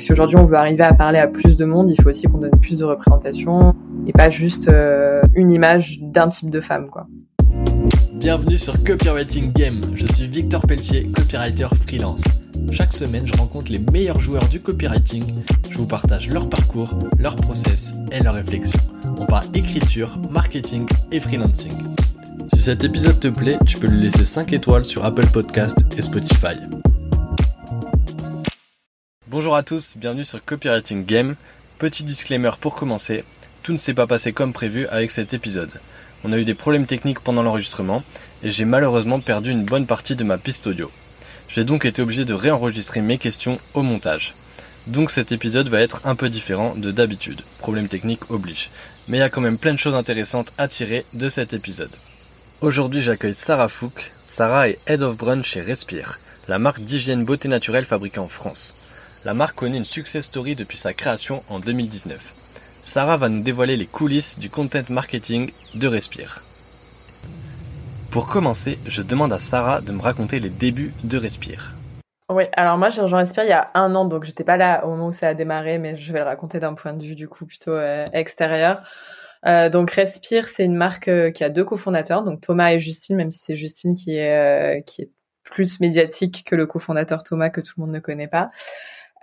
Si aujourd'hui on veut arriver à parler à plus de monde, il faut aussi qu'on donne plus de représentation et pas juste euh, une image d'un type de femme, quoi. Bienvenue sur Copywriting Game. Je suis Victor Pelletier, copywriter freelance. Chaque semaine, je rencontre les meilleurs joueurs du copywriting. Je vous partage leur parcours, leur process et leurs réflexions. On parle écriture, marketing et freelancing. Si cet épisode te plaît, tu peux lui laisser 5 étoiles sur Apple Podcast et Spotify. Bonjour à tous, bienvenue sur Copywriting Game. Petit disclaimer pour commencer, tout ne s'est pas passé comme prévu avec cet épisode. On a eu des problèmes techniques pendant l'enregistrement et j'ai malheureusement perdu une bonne partie de ma piste audio. J'ai donc été obligé de réenregistrer mes questions au montage. Donc cet épisode va être un peu différent de d'habitude. Problème technique oblige. Mais il y a quand même plein de choses intéressantes à tirer de cet épisode. Aujourd'hui j'accueille Sarah Fouque. Sarah est Head of Brunch chez Respire, la marque d'hygiène beauté naturelle fabriquée en France. La marque connaît une success story depuis sa création en 2019. Sarah va nous dévoiler les coulisses du content marketing de Respire. Pour commencer, je demande à Sarah de me raconter les débuts de Respire. Oui, alors moi j'ai rejoint Respire il y a un an, donc j'étais pas là au moment où ça a démarré, mais je vais le raconter d'un point de vue du coup plutôt euh, extérieur. Euh, donc Respire, c'est une marque euh, qui a deux cofondateurs, donc Thomas et Justine, même si c'est Justine qui est qui est plus médiatique que le cofondateur Thomas que tout le monde ne connaît pas.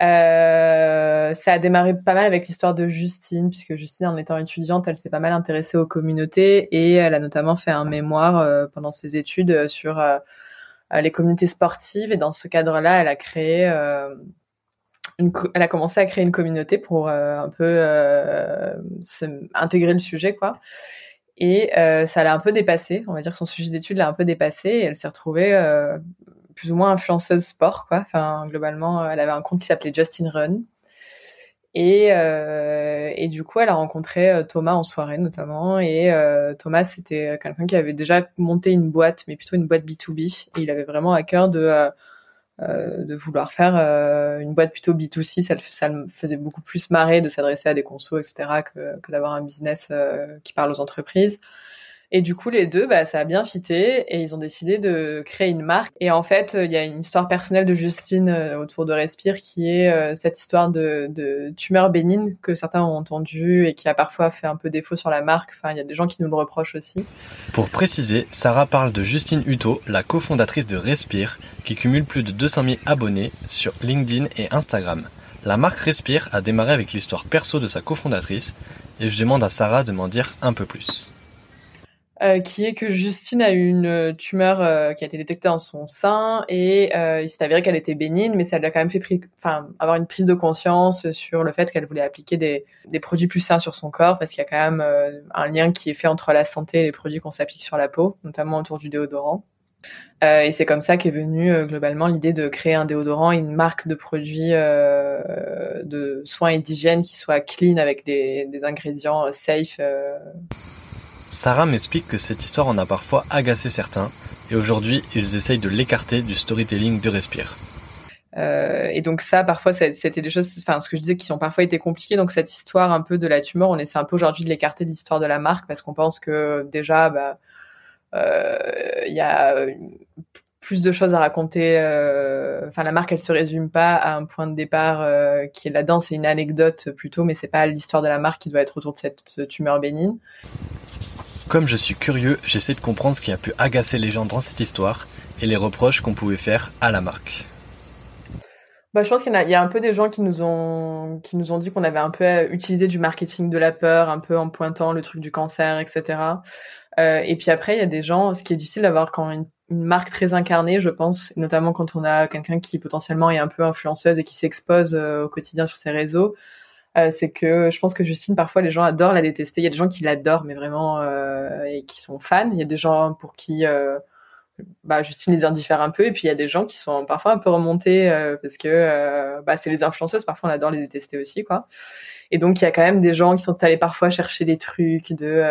Euh, ça a démarré pas mal avec l'histoire de Justine, puisque Justine, en étant étudiante, elle s'est pas mal intéressée aux communautés et elle a notamment fait un mémoire euh, pendant ses études euh, sur les communautés sportives. Et dans ce cadre-là, elle a créé, une elle a commencé à créer une communauté pour un peu se, intégrer le sujet, quoi. Et ça l'a un peu dépassé, on va dire que son sujet d'étude l'a un peu dépassé et elle s'est retrouvée plus ou moins influenceuse sport, quoi. Enfin, globalement, euh, elle avait un compte qui s'appelait Justin Run. Et, euh, et du coup, elle a rencontré euh, Thomas en soirée notamment. Et euh, Thomas, c'était quelqu'un qui avait déjà monté une boîte, mais plutôt une boîte B2B. Et il avait vraiment à cœur de, euh, de vouloir faire une boîte plutôt B2C. Ça, ça me faisait beaucoup plus marrer de s'adresser à des consos, etc., que d'avoir un business qui parle aux entreprises. Et du coup, les deux, bah, ça a bien fité et ils ont décidé de créer une marque. Et en fait, il y a une histoire personnelle de Justine euh, autour de Respire qui est euh, cette histoire de, tumeur bénigne que certains ont entendu et qui a parfois fait un peu défaut sur la marque. Enfin, il y a des gens qui nous le reprochent aussi. Pour préciser, Sarah parle de Justine Hutto, la cofondatrice de Respire, qui cumule plus de 200 000 abonnés sur LinkedIn et Instagram. La marque Respire a démarré avec l'histoire perso de sa cofondatrice et je demande à Sarah de m'en dire un peu plus. Euh, qui est que Justine a eu une euh, tumeur euh, qui a été détectée dans son sein et il s'est avéré qu'elle était bénigne, mais ça lui a quand même fait enfin, avoir une prise de conscience sur le fait qu'elle voulait appliquer des, des, produits plus sains sur son corps parce qu'il y a quand même un lien qui est fait entre la santé et les produits qu'on s'applique sur la peau, notamment autour du déodorant. et c'est comme ça qu'est venue globalement l'idée de créer un déodorant une marque de produits de soins et d'hygiène qui soit clean avec des, des ingrédients safe. Sarah m'explique que cette histoire en a parfois agacé certains, et aujourd'hui ils essayent de l'écarter du storytelling de Respire. Euh, et donc ça, parfois, c'était des choses, enfin, ce que je disais, qui ont parfois été compliquées. Donc cette histoire un peu de la tumeur, on essaie un peu aujourd'hui de l'écarter de l'histoire de la marque parce qu'on pense que déjà, bah, euh, il y a plus de choses à raconter. Euh, enfin, la marque, elle se résume pas à un point de départ qui est là-dedans. C'est une anecdote plutôt, mais c'est pas l'histoire de la marque qui doit être autour de cette tumeur bénigne. Comme je suis curieux, j'essaie de comprendre ce qui a pu agacer les gens dans cette histoire et les reproches qu'on pouvait faire à la marque. Bah, je pense qu'il y, a un peu des gens qui nous ont qui nous ont dit qu'on avait un peu euh, utilisé du marketing de la peur, un peu en pointant le truc du cancer, etc. Euh, et puis après, il y a des gens, ce qui est difficile d'avoir quand une, marque très incarnée, je pense, notamment quand on a quelqu'un qui potentiellement est un peu influenceuse et qui s'expose euh, au quotidien sur ses réseaux. Euh, c'est que je pense que Justine, parfois, les gens adorent la détester. Il y a des gens qui l'adorent, mais vraiment, euh, et qui sont fans. Il y a des gens pour qui euh, bah, Justine les indiffère un peu, et puis il y a des gens qui sont parfois un peu remontés parce que bah, c'est les influenceuses. Parfois, on adore les détester aussi, quoi. Et donc, il y a quand même des gens qui sont allés parfois chercher des trucs de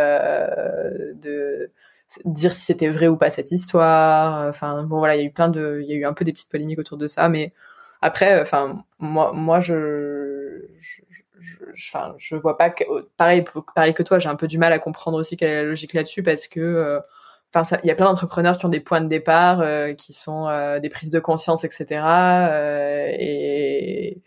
de dire si c'était vrai ou pas cette histoire. Enfin, bon, voilà, il y a eu plein de, il y a eu un peu des petites polémiques autour de ça, mais après, enfin, moi, moi, je, enfin, je vois pas que, pareil, pareil que toi, j'ai un peu du mal à comprendre aussi quelle est la logique là-dessus parce que, euh, enfin, il y a plein d'entrepreneurs qui ont des points de départ, euh, qui sont euh, des prises de conscience, etc. et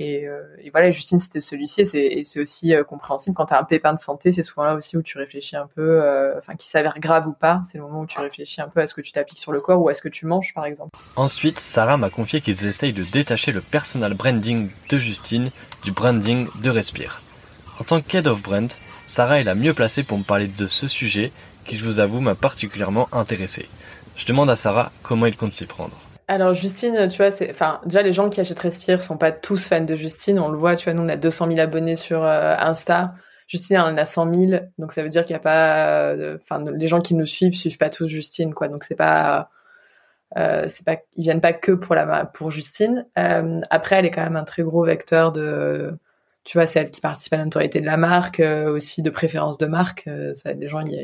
et, voilà, Justine, c'était celui-ci, et c'est aussi compréhensible. Quand tu as un pépin de santé, c'est souvent là aussi où tu réfléchis un peu, enfin, qui s'avère grave ou pas. C'est le moment où tu réfléchis un peu à ce que tu t'appliques sur le corps ou à ce que tu manges, par exemple. Ensuite, Sarah m'a confié qu'ils essayent de détacher le personal branding de Justine du branding de Respire. En tant qu'head of brand, Sarah est la mieux placée pour me parler de ce sujet qui, je vous avoue, m'a particulièrement intéressé. Je demande à Sarah comment il compte s'y prendre. Alors Justine, tu vois, c'est, enfin, déjà les gens qui achètent Respire sont pas tous fans de Justine. On le voit, tu vois, nous on a 200 000 abonnés sur euh, Insta. Justine en a 100 000, donc ça veut dire qu'il y a pas, enfin, les gens qui nous suivent suivent pas tous Justine, quoi. Donc c'est pas, euh, c'est pas, ils viennent pas que pour la, pour Justine. Euh, après, elle est quand même un très gros vecteur de, tu vois, c'est elle qui participe à l'autorité de la marque, euh, aussi de préférence de marque. ça, les gens, il y a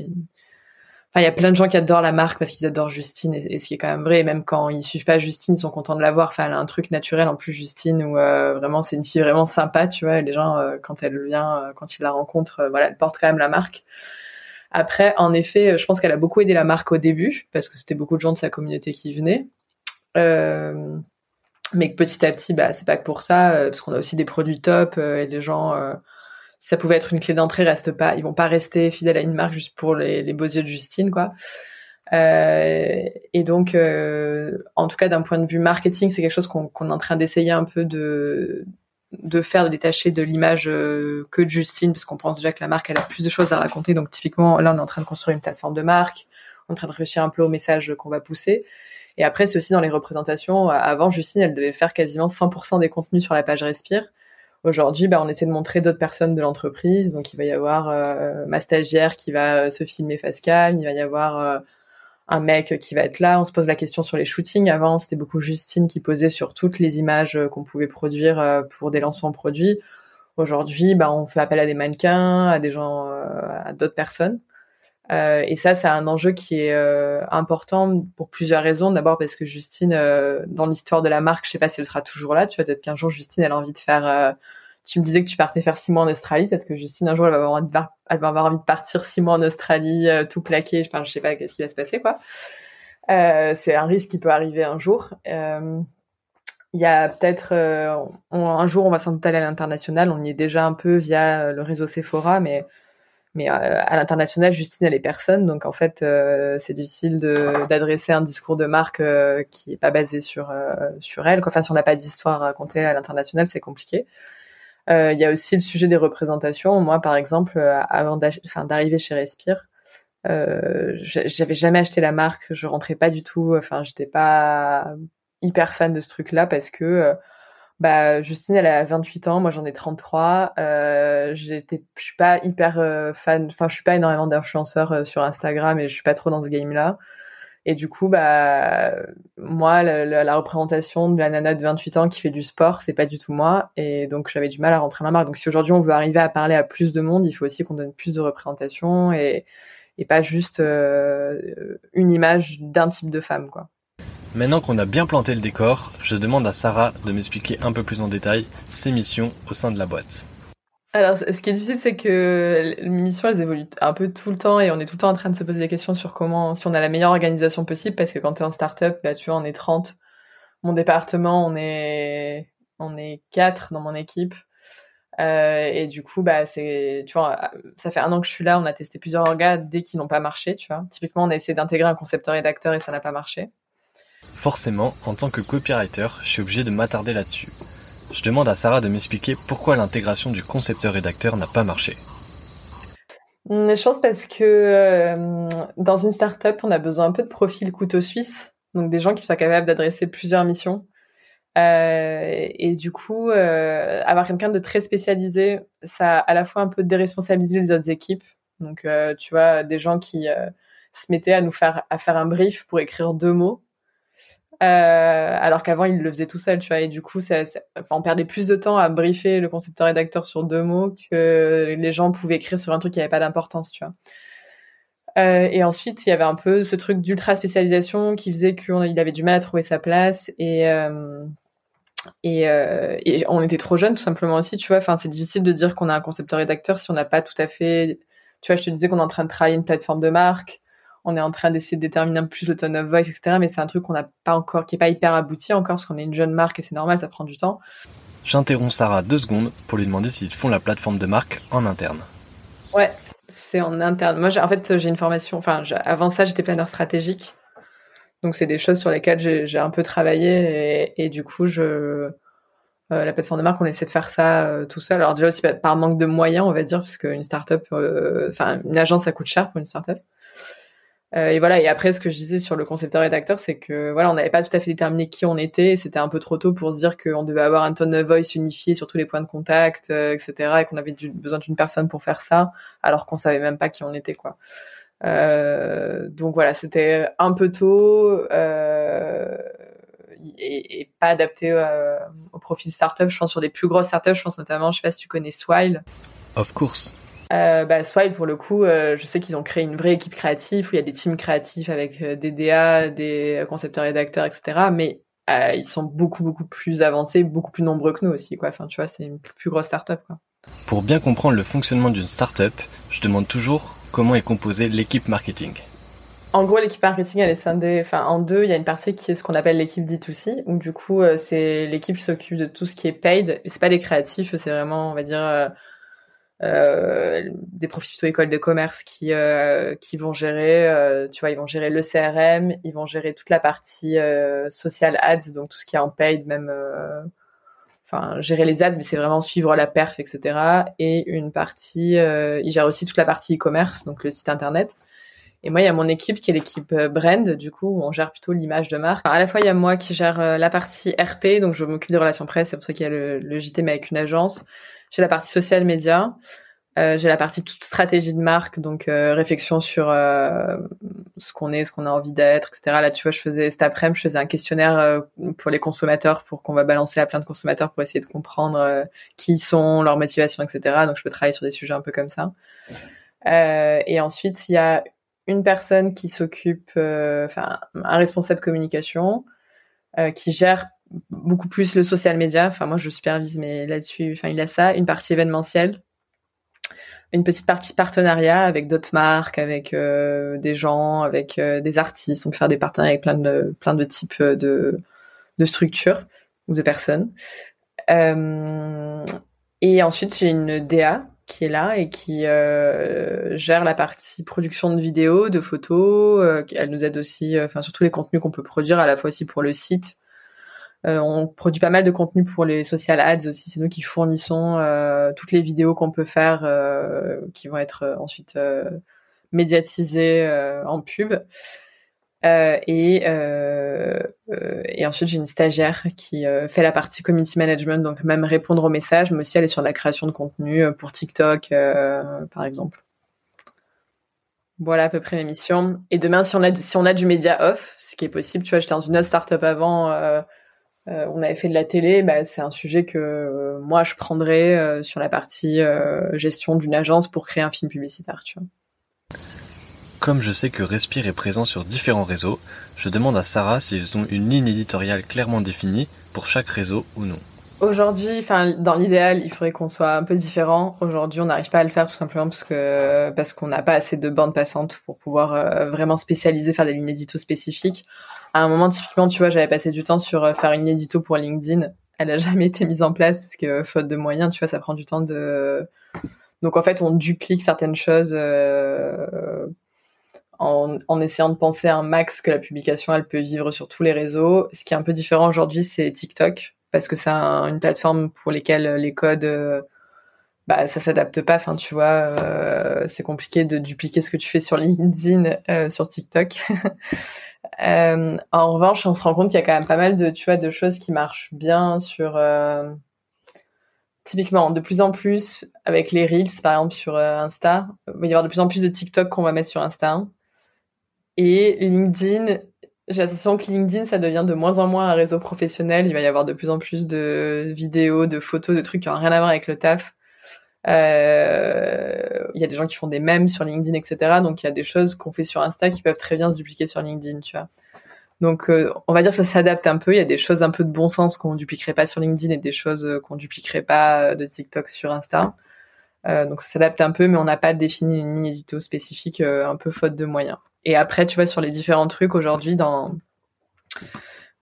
Enfin, il y a plein de gens qui adorent la marque parce qu'ils adorent Justine et, ce qui est quand même vrai. Et même quand ils suivent pas Justine, ils sont contents de la voir. Enfin, elle a un truc naturel en plus Justine où euh, vraiment c'est une fille vraiment sympa, tu vois. Et les gens euh, quand elle vient, euh, quand ils la rencontrent, voilà, elle porte quand même la marque. Après, en effet, je pense qu'elle a beaucoup aidé la marque au début parce que c'était beaucoup de gens de sa communauté qui venaient. mais que petit à petit, bah c'est pas que pour ça, parce qu'on a aussi des produits top et les gens ça pouvait être une clé d'entrée, reste pas, ils vont pas rester fidèles à une marque juste pour les, beaux yeux de Justine, quoi. Euh, et donc, euh, en tout cas, d'un point de vue marketing, c'est quelque chose qu'on est en train d'essayer un peu de de faire, détacher de l'image euh, que de Justine, parce qu'on pense déjà que la marque elle a plus de choses à raconter. Donc, typiquement, là, on est en train de construire une plateforme de marque, on est en train de réfléchir un peu au message qu'on va pousser. Et après, c'est aussi dans les représentations. Avant, Justine, elle devait faire quasiment 100% des contenus sur la page Respire. Aujourd'hui, bah, on essaie de montrer d'autres personnes de l'entreprise. Donc, il va y avoir euh, ma stagiaire qui va euh, se filmer face cam. Il va y avoir un mec qui va être là. On se pose la question sur les shootings. Avant, c'était beaucoup Justine qui posait sur toutes les images qu'on pouvait produire pour des lancements produits. Aujourd'hui, bah, on fait appel à des mannequins, à des gens, à d'autres personnes. Euh, et ça, c'est un enjeu qui est important pour plusieurs raisons. D'abord parce que Justine, dans l'histoire de la marque, je sais pas si elle sera toujours là. Tu vois, peut-être qu'un jour Justine, elle a envie de faire tu me disais que tu partais faire six mois en Australie. Peut-être que Justine, un jour, elle va avoir envie de, partir six mois en Australie, euh, tout plaqué. Enfin, je sais pas qu'est-ce qui va se passer, quoi. Euh, c'est un risque qui peut arriver un jour. Euh, il y a peut-être un jour, on va sans doute aller à l'international. On y est déjà un peu via le réseau Sephora, mais mais à l'international, Justine, elle est personne, donc en fait, c'est difficile d'adresser un discours de marque qui est pas basé sur sur elle. Enfin, si on n'a pas d'histoire à raconter à l'international, c'est compliqué. Euh, il y a aussi le sujet des représentations. Moi, par exemple, euh, avant d'arriver chez Respire, euh, j'avais jamais acheté la marque. Je rentrais pas du tout. Enfin, j'étais pas hyper fan de ce truc-là parce que euh, bah Justine elle a 28 ans, moi j'en ai 33. Euh, j'étais je suis pas hyper fan enfin je suis pas énormément d'influenceurs sur Instagram et je suis pas trop dans ce game là. Et du coup, bah, moi, la, représentation de la nana de 28 ans qui fait du sport, c'est pas du tout moi. Et donc, j'avais du mal à rentrer la marque. Donc, si aujourd'hui on veut arriver à parler à plus de monde, il faut aussi qu'on donne plus de représentation et, et pas juste euh, une image d'un type de femme, quoi. Maintenant qu'on a bien planté le décor, je demande à Sarah de m'expliquer un peu plus en détail ses missions au sein de la boîte. Alors, ce qui est difficile, c'est que les missions, elles évoluent un peu tout le temps et on est tout le temps en train de se poser des questions sur comment, si on a la meilleure organisation possible, parce que quand tu es en start-up, bah, tu vois, on est 30. Mon département, on est, on est 4 dans mon équipe. Euh, et du coup, bah, ça fait un an que je suis là, on a testé plusieurs organes dès qu'ils n'ont pas marché, tu vois. Typiquement, on a essayé d'intégrer un concepteur rédacteur et ça n'a pas marché. Forcément, en tant que copywriter, je suis obligé de m'attarder là-dessus. Je demande à Sarah de m'expliquer pourquoi l'intégration du concepteur-rédacteur n'a pas marché. Je pense parce que euh, dans une startup, on a besoin un peu de profil couteau suisse, donc des gens qui soient capables d'adresser plusieurs missions. Euh, et du coup, euh, avoir quelqu'un de très spécialisé, ça a à la fois un peu déresponsabiliser les autres équipes. Donc, tu vois, des gens qui se mettaient à nous faire à faire un brief pour écrire deux mots euh, alors qu'avant il le faisait tout seul, tu vois. Et du coup, ça, on perdait plus de temps à briefer le concepteur rédacteur sur deux mots que les gens pouvaient écrire sur un truc qui avait pas d'importance, tu vois. Euh, et ensuite, il y avait un peu ce truc d'ultra spécialisation qui faisait qu'il avait du mal à trouver sa place et et, euh, et, on était trop jeunes tout simplement aussi, tu vois. Enfin, c'est difficile de dire qu'on a un concepteur rédacteur si on n'a pas tout à fait. Tu vois, je te disais qu'on est en train de travailler une plateforme de marque on est en train d'essayer de déterminer un peu plus le tone of voice, etc. Mais c'est un truc qu'on n'a pas encore, qui est pas hyper abouti encore, parce qu'on est une jeune marque et c'est normal, ça prend du temps. J'interromps Sarah deux secondes pour lui demander s'ils font la plateforme de marque en interne. Ouais, c'est en interne. Moi, en fait, j'ai une formation. Enfin, avant ça, j'étais planeur stratégique. Donc, c'est des choses sur lesquelles j'ai un peu travaillé. Et, du coup, je, euh, la plateforme de marque, on essaie de faire ça euh, tout seul. Alors, déjà aussi par manque de moyens, on va dire, parce qu'une startup, euh, enfin, une agence, ça coûte cher pour une startup. Euh, et voilà. Et après, ce que je disais sur le concepteur-rédacteur, c'est que voilà, on n'avait pas tout à fait déterminé qui on était. C'était un peu trop tôt pour se dire qu'on devait avoir un tone of voice unifié sur tous les points de contact, euh, etc. Et qu'on avait besoin d'une personne pour faire ça, alors qu'on savait même pas qui on était, quoi. Euh, donc voilà, c'était un peu tôt euh, et, et, pas adapté au profil startup. Je pense sur les plus grosses startups, je pense notamment, je sais pas si tu connais Swile. Of course. Euh, bah, pour le coup, euh, je sais qu'ils ont créé une vraie équipe créative où il y a des teams créatifs avec euh, des DA, des concepteurs rédacteurs, etc. Mais euh, ils sont beaucoup, beaucoup plus avancés, beaucoup plus nombreux que nous aussi, quoi. Enfin, tu vois, c'est une plus grosse startup, quoi. Pour bien comprendre le fonctionnement d'une startup, je demande toujours comment est composée l'équipe marketing. En gros, l'équipe marketing, elle est scindée, enfin, en deux. Il y a une partie qui est ce qu'on appelle l'équipe D2C, où du coup, c'est l'équipe qui s'occupe de tout ce qui est paid. C'est pas les créatifs, c'est vraiment, on va dire, des profils plutôt écoles de commerce qui euh, qui vont gérer euh, tu vois ils vont gérer le CRM ils vont gérer toute la partie social ads donc tout ce qui est en paid même enfin gérer les ads mais c'est vraiment suivre la perf etc et une partie ils gèrent aussi toute la partie e-commerce donc le site internet et moi, il y a mon équipe qui est l'équipe brand, du coup, où on gère plutôt l'image de marque. à la fois, il y a moi qui gère la partie RP, donc je m'occupe des relations presse, c'est pour ça qu'il y a le, le JT, mais avec une agence. J'ai la partie social média. Euh, j'ai la partie toute stratégie de marque, donc euh, réflexion sur euh, ce qu'on est, ce qu'on a envie d'être, etc. Là, tu vois, je faisais cet après-midi, je faisais un questionnaire euh, pour les consommateurs, pour qu'on va balancer à plein de consommateurs pour essayer de comprendre euh, qui ils sont, leur motivation, etc. Donc, je peux travailler sur des sujets un peu comme ça. et ensuite, il y a une personne qui s'occupe, enfin, un responsable communication qui gère beaucoup plus le social media. Enfin, moi, je supervise, mais là-dessus, enfin, il a ça. Une partie événementielle, une petite partie partenariat avec d'autres marques, avec euh, des gens, avec euh, des artistes. On peut faire des partenariats avec plein de plein de types de de structures ou de personnes. Euh, et ensuite, j'ai une DA qui est là et qui gère la partie production de vidéos, de photos. elle nous aide aussi, enfin surtout les contenus qu'on peut produire à la fois aussi pour le site, euh, on produit pas mal de contenu pour les social ads aussi. C'est nous qui fournissons euh, toutes les vidéos qu'on peut faire, euh, qui vont être ensuite médiatisées en pub. et, ensuite, j'ai une stagiaire qui fait la partie community management, donc même répondre aux messages, mais aussi aller sur la création de contenu pour TikTok, par exemple. Voilà à peu près mes missions. Et demain, si on a, si on a du média off, ce qui est possible, tu vois, j'étais dans une autre startup avant euh, on avait fait de la télé, bah, c'est un sujet que euh, moi je prendrais euh, sur la partie gestion d'une agence pour créer un film publicitaire, tu vois. Comme je sais que Respire est présent sur différents réseaux, je demande à Sarah s'ils ont une ligne éditoriale clairement définie pour chaque réseau ou non. Aujourd'hui, enfin dans l'idéal, il faudrait qu'on soit un peu différent. Aujourd'hui, on n'arrive pas à le faire tout simplement parce que parce qu'on n'a pas assez de bandes passantes pour pouvoir vraiment spécialiser, faire des lignes édito spécifiques à un moment, typiquement, tu vois, j'avais passé du temps sur euh, faire une édito pour LinkedIn. Elle a jamais été mise en place parce que faute de moyens, tu vois, ça prend du temps de. Donc en fait, on duplique certaines choses euh, en, essayant de penser un max que la publication elle peut vivre sur tous les réseaux. Ce qui est un peu différent aujourd'hui, c'est TikTok parce que c'est une plateforme pour lesquelles les codes euh, bah ça s'adapte pas enfin tu vois euh, c'est compliqué de dupliquer ce que tu fais sur LinkedIn euh, sur TikTok Euh, en revanche, on se rend compte qu'il y a quand même pas mal de, tu vois, de choses qui marchent bien sur, euh, typiquement, de plus en plus avec les reels, par exemple sur euh, Insta, il va y avoir de plus en plus de TikTok qu'on va mettre sur Insta. Et LinkedIn, j'ai l'impression que LinkedIn, ça devient de moins en moins un réseau professionnel. Il va y avoir de plus en plus de vidéos, de photos, de trucs qui n'ont rien à voir avec le taf. Euh, il y a des gens qui font des mèmes sur LinkedIn, etc. Donc il y a des choses qu'on fait sur Insta qui peuvent très bien se dupliquer sur LinkedIn, tu vois. Donc euh, on va dire que ça s'adapte un peu. Il y a des choses un peu de bon sens qu'on dupliquerait pas sur LinkedIn et des choses euh, qu'on dupliquerait pas de TikTok sur Insta. Donc ça s'adapte un peu, mais on n'a pas défini une ligne édito spécifique, un peu faute de moyens. Et après, tu vois, sur les différents trucs aujourd'hui, dans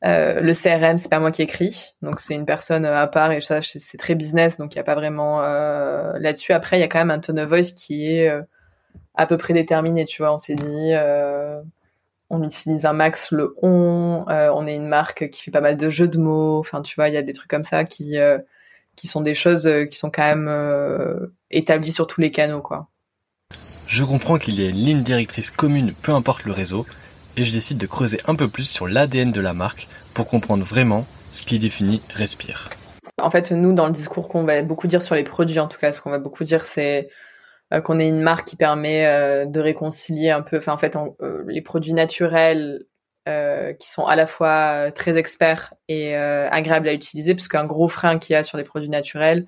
Euh, le CRM, c'est pas moi qui écris, donc c'est une personne à part et ça c'est très business, donc il y a pas vraiment euh, là-dessus. Après, il y a quand même un tone of voice qui est euh, à peu près déterminé, tu vois. On s'est dit, on utilise un max le on, on est une marque qui fait pas mal de jeux de mots, enfin tu vois, il y a des trucs comme ça qui qui sont des choses qui sont quand même établies sur tous les canaux, quoi. Je comprends qu'il y a une ligne directrice commune, peu importe le réseau, et je décide de creuser un peu plus sur l'ADN de la marque pour comprendre vraiment ce qui définit Respire. En fait, nous, dans le discours qu'on va beaucoup dire sur les produits, en tout cas, ce qu'on va beaucoup dire, c'est euh, qu'on est une marque qui permet euh, de réconcilier un peu, enfin, en fait, euh, les produits naturels qui sont à la fois très experts et agréables à utiliser, parce qu'un gros frein qu'il y a sur les produits naturels,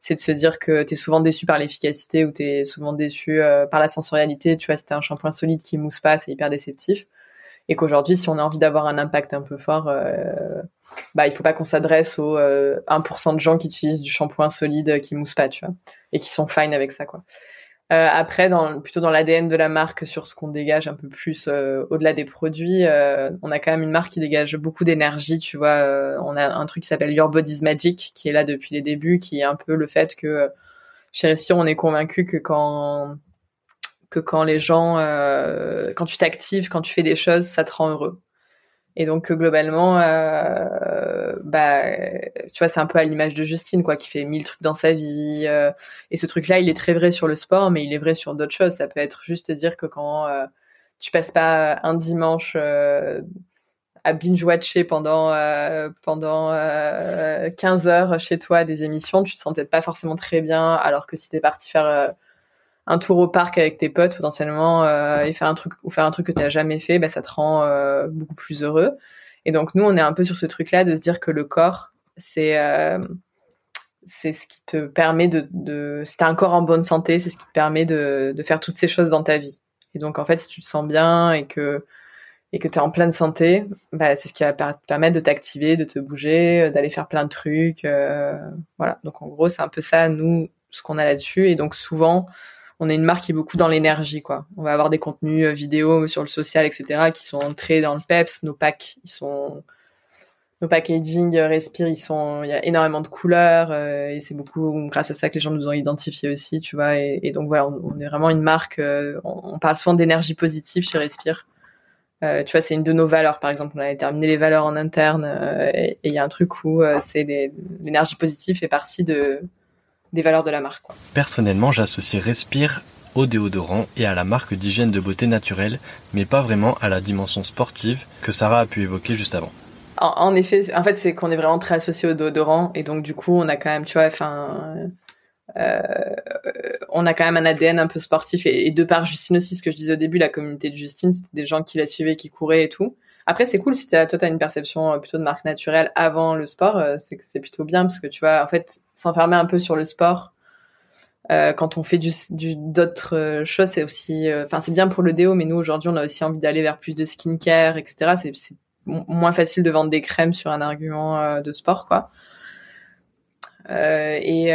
c'est de se dire que tu es souvent déçu par l'efficacité ou tu es souvent déçu par la sensorialité. Tu vois, si t'as un shampoing solide qui mousse pas, c'est hyper déceptif et qu'aujourd'hui, si on a envie d'avoir un impact un peu fort, euh, bah il faut pas qu'on s'adresse aux 1% euh, de gens qui utilisent du shampoing solide qui mousse pas, tu vois, et qui sont fine avec ça, quoi. Euh, après, dans, plutôt dans l'ADN de la marque, sur ce qu'on dégage un peu plus euh, au-delà des produits, euh, on a quand même une marque qui dégage beaucoup d'énergie, tu vois. on a un truc qui s'appelle Your Body's Magic, qui est là depuis les débuts, qui est un peu le fait que chez Respire, on est convaincu que quand que quand les gens, euh, quand tu t'actives, quand tu fais des choses, ça te rend heureux. Et donc globalement, euh, bah, tu vois, c'est un peu à l'image de Justine, quoi, qui fait mille trucs dans sa vie. Euh, et ce truc-là, il est très vrai sur le sport, mais il est vrai sur d'autres choses. Ça peut être juste dire que quand euh, tu passes pas un dimanche euh, à binge-watcher pendant pendant 15 heures chez toi des émissions, tu te sens peut-être pas forcément très bien, alors que si t'es parti faire un tour au parc avec tes potes potentiellement euh, et faire un truc ou faire un truc que tu n'as jamais fait, bah, ça te rend euh, beaucoup plus heureux. Et donc nous, on est un peu sur ce truc-là de se dire que le corps, c'est euh, c'est ce qui te permet de, de si t'as un corps en bonne santé, c'est ce qui te permet de, de faire toutes ces choses dans ta vie. Et donc en fait, si tu te sens bien et que et que tu es en pleine santé, bah, c'est ce qui va te permettre de t'activer, de te bouger, d'aller faire plein de trucs. voilà. Donc en gros, c'est un peu ça, nous, ce qu'on a là-dessus. Et donc souvent, on est une marque qui est beaucoup dans l'énergie, quoi. On va avoir des contenus euh, vidéo sur le social, etc., qui sont très dans le peps. Nos packs, ils sont, nos packaging euh, respire, ils sont, il y a énormément de couleurs euh, et c'est beaucoup grâce à ça que les gens nous ont identifiés aussi, tu vois. Et, donc voilà, on, est vraiment une marque. on, parle souvent d'énergie positive chez Respire. tu vois, c'est une de nos valeurs. Par exemple, on a terminé les valeurs en interne et il y a un truc où c'est l'énergie positive fait partie de des valeurs de la marque. Personnellement, j'associe Respire au déodorant et à la marque d'hygiène de beauté naturelle, mais pas vraiment à la dimension sportive que Sarah a pu évoquer juste avant. En, effet, en fait, c'est qu'on est vraiment très associé au déodorant et donc du coup, on a quand même, tu vois, enfin, euh, on a quand même un ADN un peu sportif et, de par Justine aussi, ce que je disais au début, la communauté de Justine, c'était des gens qui la suivaient, qui couraient et tout. Après, c'est cool si toi, tu as une perception euh, plutôt de marque naturelle avant le sport, euh, c'est plutôt bien parce que tu vois, en fait, s'enfermer un peu sur le sport, euh, quand on fait d'autres choses, c'est aussi, enfin, c'est bien pour le déo, mais nous aujourd'hui, on a aussi envie d'aller vers plus de skincare, etc. C'est, c'est moins facile de vendre des crèmes sur un argument de sport, quoi. et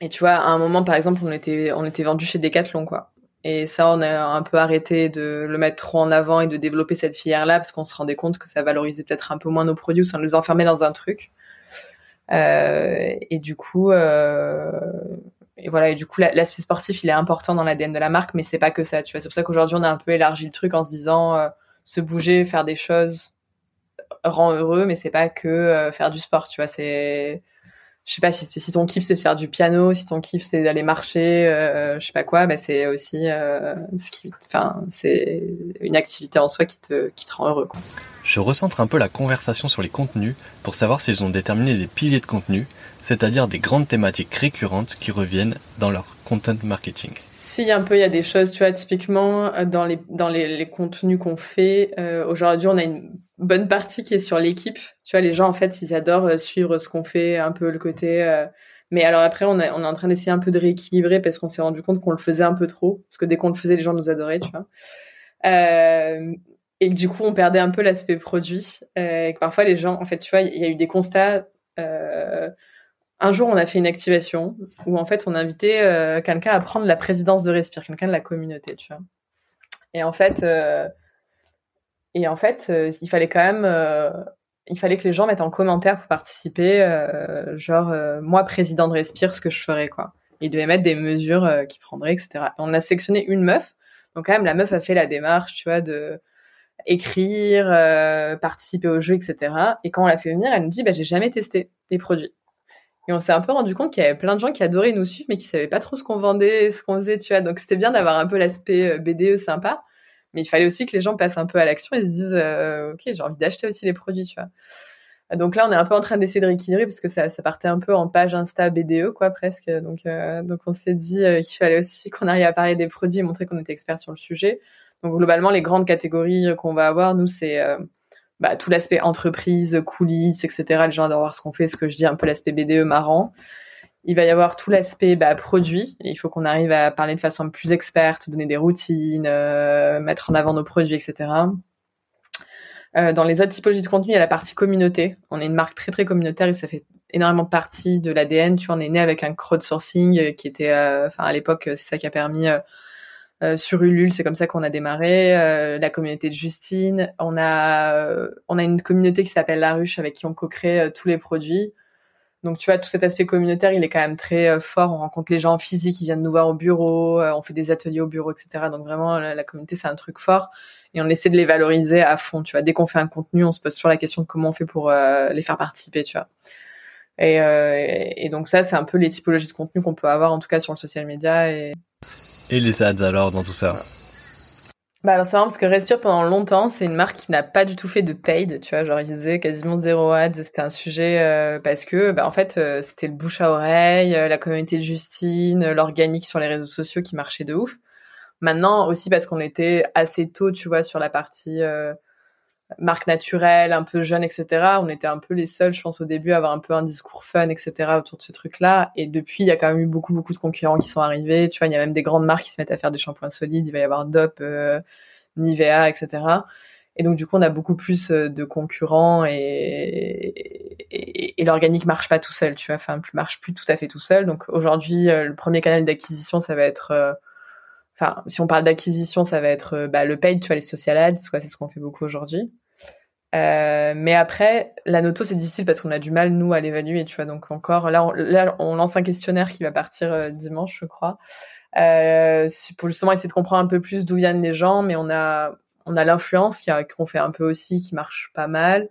et tu vois, à un moment, par exemple, on était on était vendu chez Decathlon, quoi. Et ça, on a un peu arrêté de le mettre trop en avant et de développer cette filière-là parce qu'on se rendait compte que ça valorisait peut-être un peu moins nos produits ou ça nous enfermait dans un truc. Euh, et du coup, euh, et voilà. Et du coup, l'aspect sportif, il est important dans l'ADN de la marque, mais c'est pas que ça. Tu vois, c'est pour ça qu'aujourd'hui, on a un peu élargi le truc en se disant euh, se bouger, faire des choses rend heureux, mais c'est pas que euh, faire du sport. Tu vois, c'est je sais pas si, si ton kiff c'est de faire du piano, si ton kiff c'est d'aller marcher, euh, je sais pas quoi, bah c'est aussi euh, ce qui, enfin c'est une activité en soi qui te qui te rend heureux. Quoi. Je recentre un peu la conversation sur les contenus pour savoir s'ils ont déterminé des piliers de contenu, c'est-à-dire des grandes thématiques récurrentes qui reviennent dans leur content marketing. Si un peu, il y a des choses, tu vois, typiquement euh, dans les dans les, les contenus qu'on fait. Euh, aujourd'hui, on a une bonne partie qui est sur l'équipe. Tu vois, les gens, en fait, ils adorent euh, suivre ce qu'on fait, un peu le côté. Euh... Mais alors après, on, est on est en train d'essayer un peu de rééquilibrer parce qu'on s'est rendu compte qu'on le faisait un peu trop. Parce que dès qu'on le faisait, les gens nous adoraient, tu vois. Euh... Et du coup, on perdait un peu l'aspect produit. Euh, et que parfois, les gens, en fait, tu vois, il y a eu des constats. Euh... Un jour, on a fait une activation où en fait, on a invité euh, quelqu'un à prendre la présidence de Respire, quelqu'un de la communauté, tu vois. Et en fait, et en fait, il fallait quand même il fallait que les gens mettent en commentaire pour participer, euh, genre euh, moi président de Respire, ce que je ferais quoi. Ils devaient mettre des mesures euh, qu'ils prendraient, etc. on a sélectionné une meuf, donc quand même la meuf a fait la démarche, tu vois, de écrire, participer au jeu, etc. Et quand on l'a fait venir, elle nous dit bah j'ai jamais testé les produits. Et on s'est un peu rendu compte qu'il y avait plein de gens qui adoraient nous suivre, mais qui savaient pas trop ce qu'on vendait, ce qu'on faisait, tu vois. Donc c'était bien d'avoir un peu l'aspect BDE sympa. Mais il fallait aussi que les gens passent un peu à l'action et se disent, euh, ok, j'ai envie d'acheter aussi les produits, tu vois. Donc là, on est un peu en train d'essayer de rééquilibrer parce que ça, partait un peu en page Insta BDE, quoi, presque. Donc, euh, donc on s'est dit euh, qu'il fallait aussi qu'on arrive à parler des produits et montrer qu'on était expert sur le sujet. Donc globalement, les grandes catégories qu'on va avoir, nous, c'est bah, tout l'aspect entreprise, coulisses, etc. Les gens adorent voir ce qu'on fait, ce que je dis, un peu l'aspect BDE marrant. Il va y avoir tout l'aspect bah, produit. Il faut qu'on arrive à parler de façon plus experte, donner des routines, euh, mettre en avant nos produits, etc. Euh, dans les autres typologies de contenu, il y a la partie communauté. On est une marque très très communautaire et ça fait énormément partie de l'ADN. Tu vois, on est né avec un crowdsourcing euh, qui était, enfin à l'époque, c'est ça qui a permis sur Ulule, c'est comme ça qu'on a démarré. la communauté de Justine, on a on a une communauté qui s'appelle La Ruche avec qui on co-crée tous les produits. Donc tu vois, tout cet aspect communautaire, il est quand même très euh, fort. On rencontre les gens en physique, ils viennent nous voir au bureau, euh, on fait des ateliers au bureau, etc. Donc vraiment, la, communauté, c'est un truc fort. Et on essaie de les valoriser à fond. Tu vois, dès qu'on fait un contenu, on se pose toujours la question de comment on fait pour euh, les faire participer, tu vois. Et, et donc ça, c'est un peu les typologies de contenu qu'on peut avoir, en tout cas sur le social media. Et, et les ads alors dans tout ça? Bah alors c'est marrant parce que Respire pendant longtemps, c'est une marque qui n'a pas du tout fait de paid, tu vois, genre ils faisaient quasiment zéro ads, c'était un sujet euh, parce que bah en fait euh, c'était le bouche à oreille, euh, la communauté de Justine, l'organique sur les réseaux sociaux qui marchait de ouf. Maintenant aussi parce qu'on était assez tôt, tu vois, sur la partie marque naturelle, un peu jeune, etc. On était un peu les seuls, je pense, au début, à avoir un peu un discours fun, etc. autour de ce truc-là. Et depuis, il y a quand même eu beaucoup, beaucoup de concurrents qui sont arrivés. Tu vois, il y a même des grandes marques qui se mettent à faire des shampoings solides. Il va y avoir Dop, euh, Nivea, etc. Et donc, du coup, on a beaucoup plus euh, de concurrents et, et, et l'organique marche pas tout seul, tu vois. Enfin, marche plus tout à fait tout seul. Donc, aujourd'hui, euh, le premier canal d'acquisition, ça va être enfin, si on parle d'acquisition, ça va être euh, bah, le paid, tu vois, les social ads, quoi, c'est ce qu'on fait beaucoup aujourd'hui. Euh, mais après, la noto, c'est difficile parce qu'on a du mal, nous, à l'évaluer, tu vois. Donc encore, là on, lance un questionnaire qui va partir euh, dimanche, je crois, pour justement essayer de comprendre un peu plus d'où viennent les gens. Mais on a, on a l'influence qu'on fait un peu aussi, qui marche pas mal.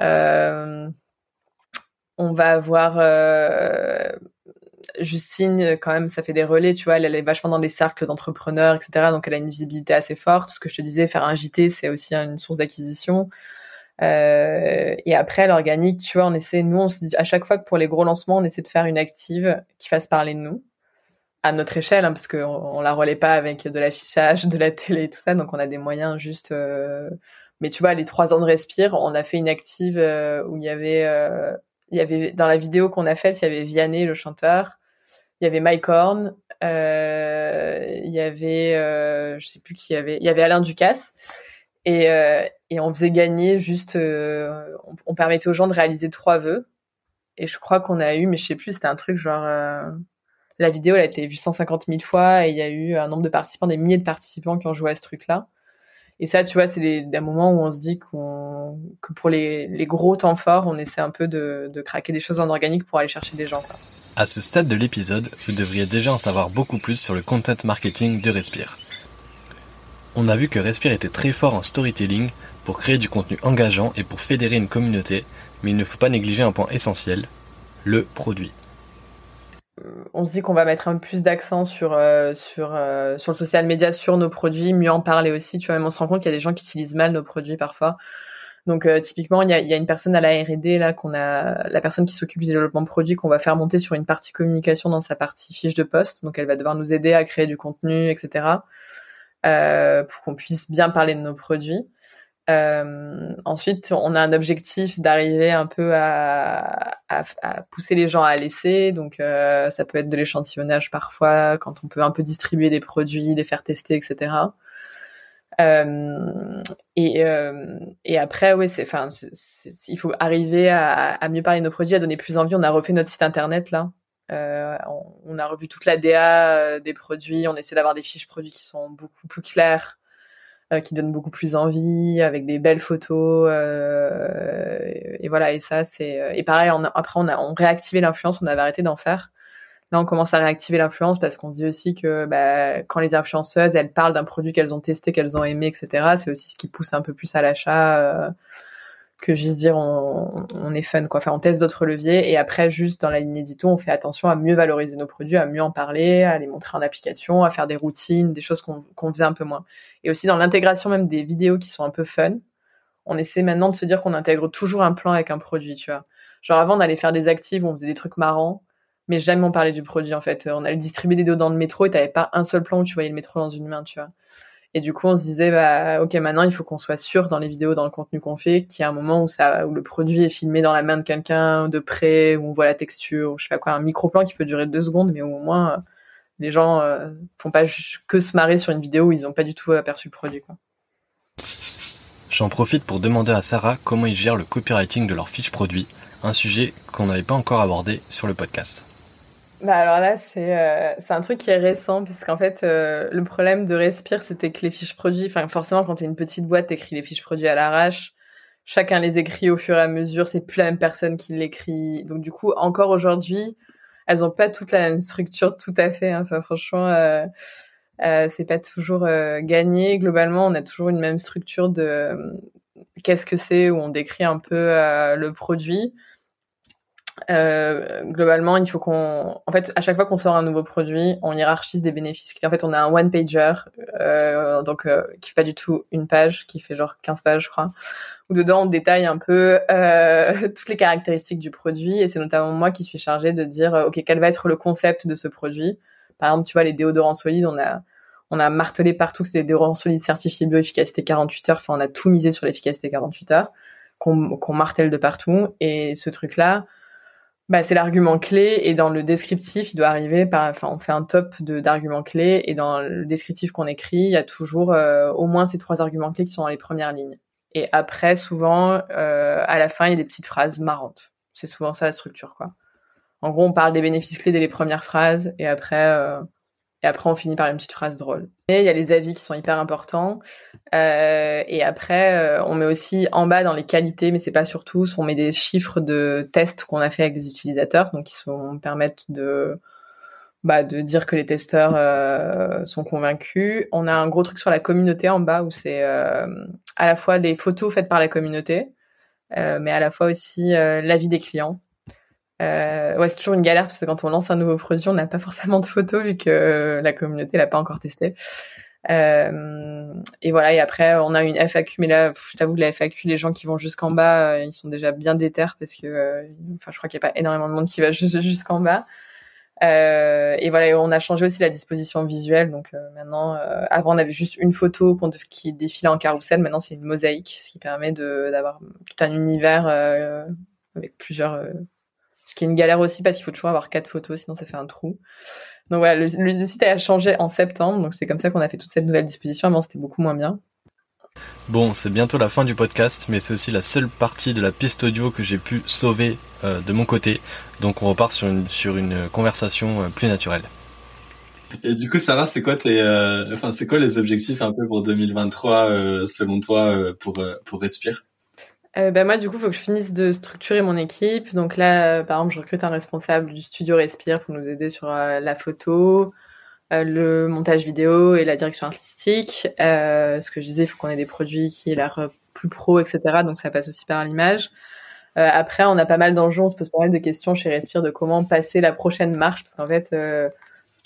On va avoir Justine, euh, quand même, ça fait des relais, tu vois, elle, est vachement dans des cercles d'entrepreneurs, etc. Donc, elle a une visibilité assez forte. Ce que je te disais, faire un JT, c'est aussi une source d'acquisition. Euh, et après, l'organique, tu vois, on essaie, nous, on se dit, à chaque fois que pour les gros lancements, on essaie de faire une active qui fasse parler de nous, à notre échelle, hein, parce qu'on on la relaie pas avec de l'affichage, de la télé et tout ça, donc on a des moyens juste... Euh... Mais tu vois, les trois ans de respire, on a fait une active euh, où il y avait... Il y avait dans la vidéo qu'on a faite, il y avait Vianney, le chanteur, il y avait Mike Horn, euh, il y avait, euh, je sais plus qui y avait, il y avait Alain Ducasse. Et, euh, et on faisait gagner juste, euh, on, on, permettait aux gens de réaliser trois vœux. Et je crois qu'on a eu, mais je sais plus, c'était un truc genre, la vidéo elle a été vue 150 000 fois et il y a eu un nombre de participants, des milliers de participants qui ont joué à ce truc-là. Et ça, tu vois, c'est des, moments où on se dit que pour les, gros temps forts, on essaie un peu de, de craquer des choses en organique pour aller chercher des gens. Quoi. À ce stade de l'épisode, vous devriez déjà en savoir beaucoup plus sur le content marketing de Respire. On a vu que Respire était très fort en storytelling pour créer du contenu engageant et pour fédérer une communauté, mais il ne faut pas négliger un point essentiel, le produit on se dit qu'on va mettre un peu plus d'accent sur euh, sur euh, sur le social media, sur nos produits, mieux en parler aussi. Tu vois, même on se rend compte qu'il y a des gens qui utilisent mal nos produits parfois. Donc euh, typiquement, il y a, y a, une personne à la R&D là qu'on a, la personne qui s'occupe du développement de produits qu'on va faire monter sur une partie communication dans sa partie fiche de poste. Donc elle va devoir nous aider à créer du contenu, etc. pour qu'on puisse bien parler de nos produits. Euh, ensuite, on a un objectif d'arriver un peu à, à, à, pousser les gens à laisser. Donc, euh, ça peut être de l'échantillonnage parfois, quand on peut un peu distribuer des produits, les faire tester, etc. Euh, et, euh, et après, oui, c'est, enfin, il faut arriver à, mieux parler de nos produits, à donner plus envie. On a refait notre site internet là. Euh, on, on, a revu toute la DA des produits. On essaie d'avoir des fiches produits qui sont beaucoup plus claires qui donne beaucoup plus envie, avec des belles photos. et voilà, et ça, c'est... Et pareil, après, on a on l'influence, on avait arrêté d'en faire. Là, on commence à réactiver l'influence parce qu'on dit aussi que bah, quand les influenceuses, elles parlent d'un produit qu'elles ont testé, qu'elles ont aimé, etc., c'est aussi ce qui pousse un peu plus à l'achat euh, que juste dire on, on, est fun. Quoi. Enfin, on teste d'autres leviers et après, juste dans la ligne édito, on fait attention à mieux valoriser nos produits, à mieux en parler, à les montrer en application, à faire des routines, des choses qu'on qu'on faisait un peu moins. Et aussi dans l'intégration même des vidéos qui sont un peu fun, on essaie maintenant de se dire qu'on intègre toujours un plan avec un produit, tu vois. Genre avant, allait faire des actives on faisait des trucs marrants mais jamais on parlait du produit en fait. On allait distribuer des dos dans le métro et t'avais pas un seul plan où tu voyais le métro dans une main, tu vois. Et du coup, on se disait, bah, ok, maintenant, il faut qu'on soit sûr dans les vidéos, dans le contenu qu'on fait, qu'il y a un moment où où le produit est filmé dans la main de quelqu'un de près, où on voit la texture, ou je sais pas quoi, un micro-plan qui peut durer deux secondes, mais au moins, euh, les gens euh, font pas que se marrer sur une vidéo où ils ont pas du tout aperçu le produit. J'en profite pour demander à Sarah comment ils gèrent le copywriting de leurs fiches produits, un sujet qu'on n'avait pas encore abordé sur le podcast. Bah alors là, c'est euh, c'est un truc qui est récent, puisqu'en fait, euh, le problème de Respire, c'était que les fiches produits, enfin forcément, quand t'es une petite boîte, t'écris les fiches produits à l'arrache. Chacun les écrit au fur et à mesure, c'est plus la même personne qui l'écrit. Donc du coup, encore aujourd'hui, elles ont pas toute la même structure tout à fait. Hein. Enfin franchement, euh, euh, c'est pas toujours euh, gagné. Globalement, on a toujours une même structure de qu'est-ce que c'est, où on décrit un peu le produit. Euh, globalement, il faut qu'on, en fait, à chaque fois qu'on sort un nouveau produit, on hiérarchise des bénéfices. En fait, on a un one pager, euh, donc euh, qui fait pas du tout une page, qui fait genre 15 pages, je crois. Où dedans on détaille un peu euh, toutes les caractéristiques du produit, et c'est notamment moi qui suis chargée de dire, euh, ok, quel va être le concept de ce produit. Par exemple, tu vois, les déodorants solides, on a on a martelé partout que c'est des déodorants solides certifiés bioefficacité 48 heures. Enfin, on a tout misé sur l'efficacité 48 heures, qu'on qu'on martèle de partout. Et ce truc-là, bah, c'est l'argument clé et dans le descriptif, il doit arriver par, enfin, on fait un top d'arguments clés et dans le descriptif qu'on écrit, il y a toujours euh, au moins ces trois arguments clés qui sont dans les premières lignes. Et après, souvent, euh, à la fin, il y a des petites phrases marrantes. C'est souvent ça la structure, quoi. En gros, on parle des bénéfices clés dès les premières phrases et après, euh, et après, on finit par une petite phrase drôle. Et il y a les avis qui sont hyper importants. Euh, et après, euh, on met aussi en bas dans les qualités, mais c'est pas sur tous, on met des chiffres de tests qu'on a fait avec des utilisateurs, donc qui sont permettent de bah, de dire que les testeurs euh, sont convaincus. On a un gros truc sur la communauté en bas où c'est euh, à la fois des photos faites par la communauté, euh, mais à la fois aussi l'avis des clients. Euh, ouais, c'est toujours une galère parce que quand on lance un nouveau produit, on n'a pas forcément de photos vu que la communauté l'a pas encore testé. Euh, et voilà. Et après, on a une FAQ, mais là, je t'avoue que la FAQ, les gens qui vont jusqu'en bas, euh, ils sont déjà bien déter parce que, euh, enfin, je crois qu'il n'y a pas énormément de monde qui va jusqu'en bas. Euh, et voilà, on a changé aussi la disposition visuelle. Donc maintenant, avant on avait juste une photo qui défilait en carrousel. Maintenant c'est une mosaïque, ce qui permet d'avoir tout un univers avec plusieurs ce qui est une galère aussi parce qu'il faut toujours avoir quatre photos, sinon ça fait un trou. Donc voilà, le, site a changé en septembre, donc c'est comme ça qu'on a fait toute cette nouvelle disposition. Avant, c'était beaucoup moins bien. Bon, c'est bientôt la fin du podcast, mais c'est aussi la seule partie de la piste audio que j'ai pu sauver euh, de mon côté. Donc on repart sur une, sur une conversation euh, plus naturelle. Et du coup, Sarah, c'est quoi tes, euh, enfin, c'est quoi les objectifs un peu pour 2023 selon toi pour pour Respire? Euh, bah, moi, du coup, il faut que je finisse de structurer mon équipe. Donc là, euh, par exemple, je recrute un responsable du studio Respire pour nous aider sur euh, la photo, euh, le montage vidéo et la direction artistique. ce que je disais, il faut qu'on ait des produits qui aient l'air plus pro, etc. Donc ça passe aussi par l'image. après, on a pas mal d'enjeux, on se pose pas mal de questions chez Respire de comment passer la prochaine marche, parce qu'en fait,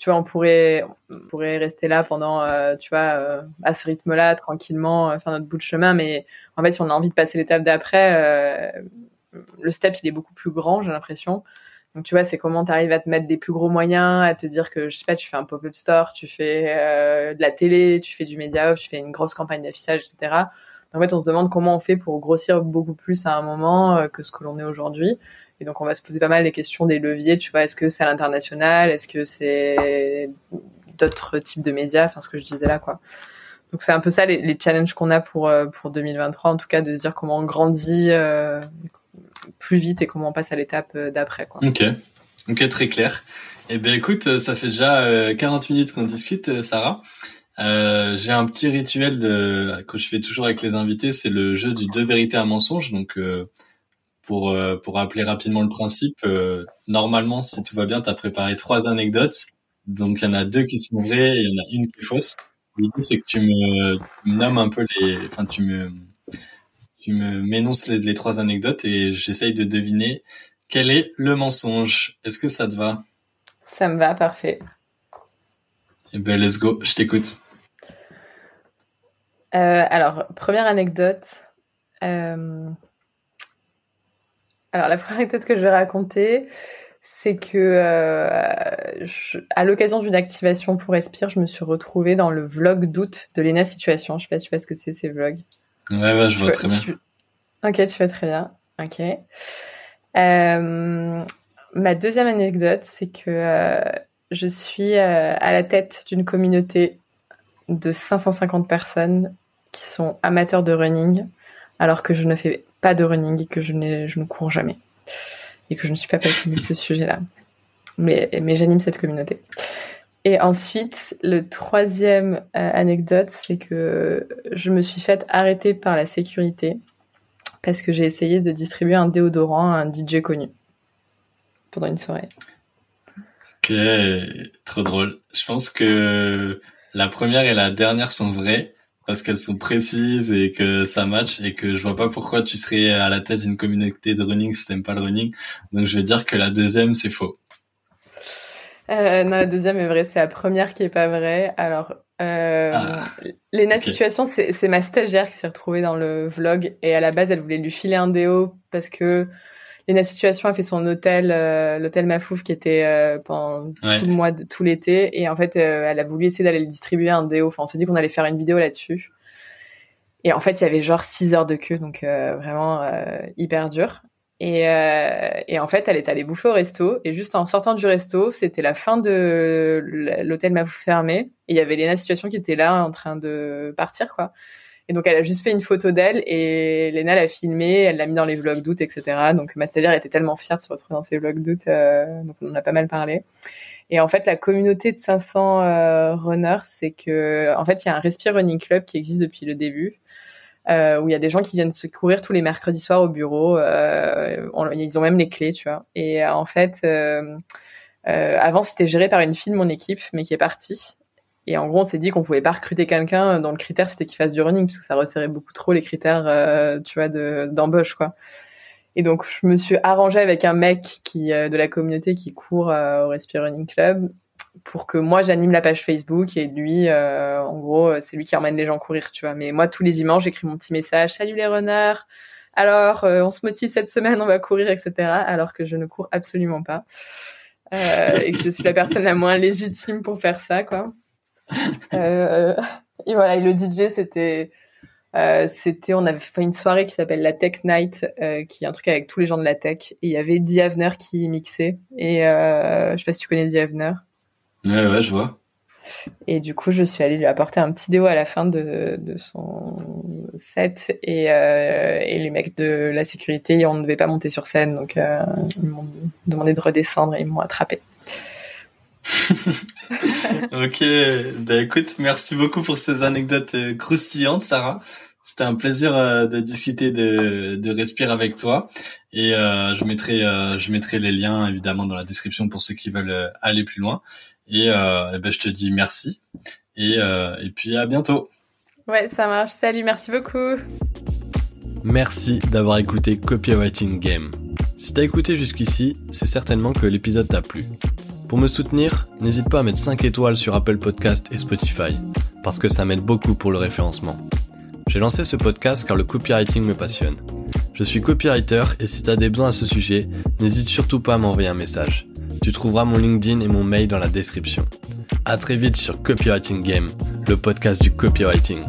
tu vois, on pourrait, on pourrait rester là pendant, euh, tu vois, euh, à ce rythme-là, tranquillement, euh, faire notre bout de chemin. Mais en fait, si on a envie de passer l'étape d'après, le step, il est beaucoup plus grand, j'ai l'impression. Donc, tu vois, c'est comment tu arrives à te mettre des plus gros moyens, à te dire que, je sais pas, tu fais un pop-up store, tu fais de la télé, tu fais du média off, tu fais une grosse campagne d'affichage, etc. En fait, on se demande comment on fait pour grossir beaucoup plus à un moment que ce que l'on est aujourd'hui. Et donc, on va se poser pas mal les questions des leviers. Tu vois, est-ce que c'est à l'international? Est-ce que c'est d'autres types de médias? Enfin, ce que je disais là, quoi. Donc, c'est un peu ça les, challenges qu'on a pour euh, pour 2023, en tout cas, de se dire comment on grandit euh, plus vite et comment on passe à l'étape euh, d'après, quoi. Ok, ok, très clair. Eh bien, écoute, ça fait déjà 40 minutes qu'on discute, Sarah. J'ai un petit rituel que je fais toujours avec les invités, c'est le jeu du deux vérités un mensonge. Donc, pour euh, pour rappeler rapidement le principe, euh, normalement, si tout va bien, tu as préparé trois anecdotes. Donc, il y en a deux qui sont vraies et il y en a une qui est fausse. L'idée, c'est que tu me, tu me nommes un peu les, enfin, tu me, tu me m'énonces les, les trois anecdotes et j'essaye de deviner quel est le mensonge. Est-ce que ça te va? Ça me va, parfait. Eh ben, let's go, je t'écoute. Euh, alors, première anecdote. Euh, alors, la première anecdote que je vais raconter, c'est que euh, je- à l'occasion d'une activation pour Respire, je me suis retrouvée dans le vlog d'août de Lena Situation. Je sais pas si tu vois ce que c'est ces vlogs. Ouais, ouais, je vois Tu- très bien. tu- Ok, tu fais très bien. Ok. Euh, ma deuxième anecdote, c'est que euh, je suis à la tête d'une communauté de 550 personnes qui sont amateurs de running, alors que je ne fais pas de running et que je, je ne cours jamais. Et que je ne suis pas passionnée de ce sujet-là. Mais, mais j'anime cette communauté. Et ensuite, le troisième euh, anecdote, c'est que je me suis faite arrêter par la sécurité parce que j'ai essayé de distribuer un déodorant à un DJ connu pendant une soirée. Ok, trop drôle. Je pense que la première et la dernière sont vraies parce qu'elles sont précises et que ça match et que je vois pas pourquoi tu serais à la tête d'une communauté de running si t'aimes pas le running. Donc je vais dire que la deuxième c'est faux. Euh, non, la deuxième est vraie, c'est la première qui est pas vraie. Alors, euh, Ah, Léna ok. Situation, c'est c'est ma stagiaire qui s'est retrouvée dans le vlog et à la base, elle voulait lui filer un déo parce que Léna Situation a fait son hôtel, euh, l'hôtel Mafouf qui était euh, pendant Ouais. tout le mois, de, tout l'été et en fait, euh, elle a voulu essayer d'aller lui distribuer un déo. Enfin, on s'est dit qu'on allait faire une vidéo là-dessus. Et en fait, il y avait genre 6 heures de queue, donc vraiment hyper dur. Et, et en fait, elle est allée bouffer au resto. Et juste en sortant du resto, c'était la fin de l'hôtel Mafouf fermé. Et il y avait Léna Situation qui était là en train de partir, quoi. Et donc, elle a juste fait une photo d'elle et Léna l'a filmée, elle l'a mis dans les vlogs d'août, etc. Donc, ma stagiaire était tellement fière de se retrouver dans ces vlogs d'août. euh, donc, on en a pas mal parlé. Et en fait, la communauté de 500 euh, runners, c'est que, en fait, il y a un Respire Running Club qui existe depuis le début, euh, où il y a des gens qui viennent se courir tous les mercredis soirs au bureau. Euh, on- ils ont même les clés, tu vois. Et euh, en fait, euh, avant, c'était géré par une fille de mon équipe, mais qui est partie. Et en gros, on s'est dit qu'on pouvait pas recruter quelqu'un dont le critère c'était qu'il fasse du running, parce que ça resserrait beaucoup trop les critères, euh, tu vois, de d'embauche, quoi. Et donc, je me suis arrangée avec un mec qui euh, de la communauté qui court euh, au Respire Running Club pour que moi j'anime la page Facebook et lui, euh, en gros, euh, c'est lui qui emmène les gens courir, tu vois. Mais moi, tous les dimanches, j'écris mon petit message Salut les runners. Alors, euh, on se motive cette semaine, on va courir, etc. Alors que je ne cours absolument pas euh, et que je suis la personne la moins légitime pour faire ça, quoi. Euh, et voilà, et le DJ, c'était, euh, c'était, on avait fait une soirée qui s'appelle la Tech Night, euh, qui est un truc avec tous les gens de la tech. Et il y avait Di Havner qui mixait. Et je sais pas si tu connais Di Havner. Ouais, ouais, je vois. Et du coup, je suis allée lui apporter un petit déo à la fin de, de son set. Et, euh, et les mecs de la sécurité, on ne devait pas monter sur scène, donc euh, ils m'ont demandé de redescendre et ils m'ont attrapé. Ok, bah écoute, merci beaucoup pour ces anecdotes euh, croustillantes, Sarah. C'était un plaisir euh, de discuter de, de Respire avec toi. Et euh, je mettrai euh, je mettrai les liens évidemment dans la description pour ceux qui veulent aller plus loin. Et, euh, eh ben, je te dis merci. Et, euh, et puis à bientôt. Ouais, ça marche. Salut, merci beaucoup. Merci d'avoir écouté Copywriting Game. Si t'as écouté jusqu'ici, c'est certainement que l'épisode t'a plu. Pour me soutenir, n'hésite pas à mettre 5 étoiles sur Apple Podcast et Spotify, parce que ça m'aide beaucoup pour le référencement. J'ai lancé ce podcast car le copywriting me passionne. Je suis copywriter et si t'as des besoins à ce sujet, n'hésite surtout pas à m'envoyer un message. Tu trouveras mon LinkedIn et mon mail dans la description. À très vite sur Copywriting Game, le podcast du copywriting.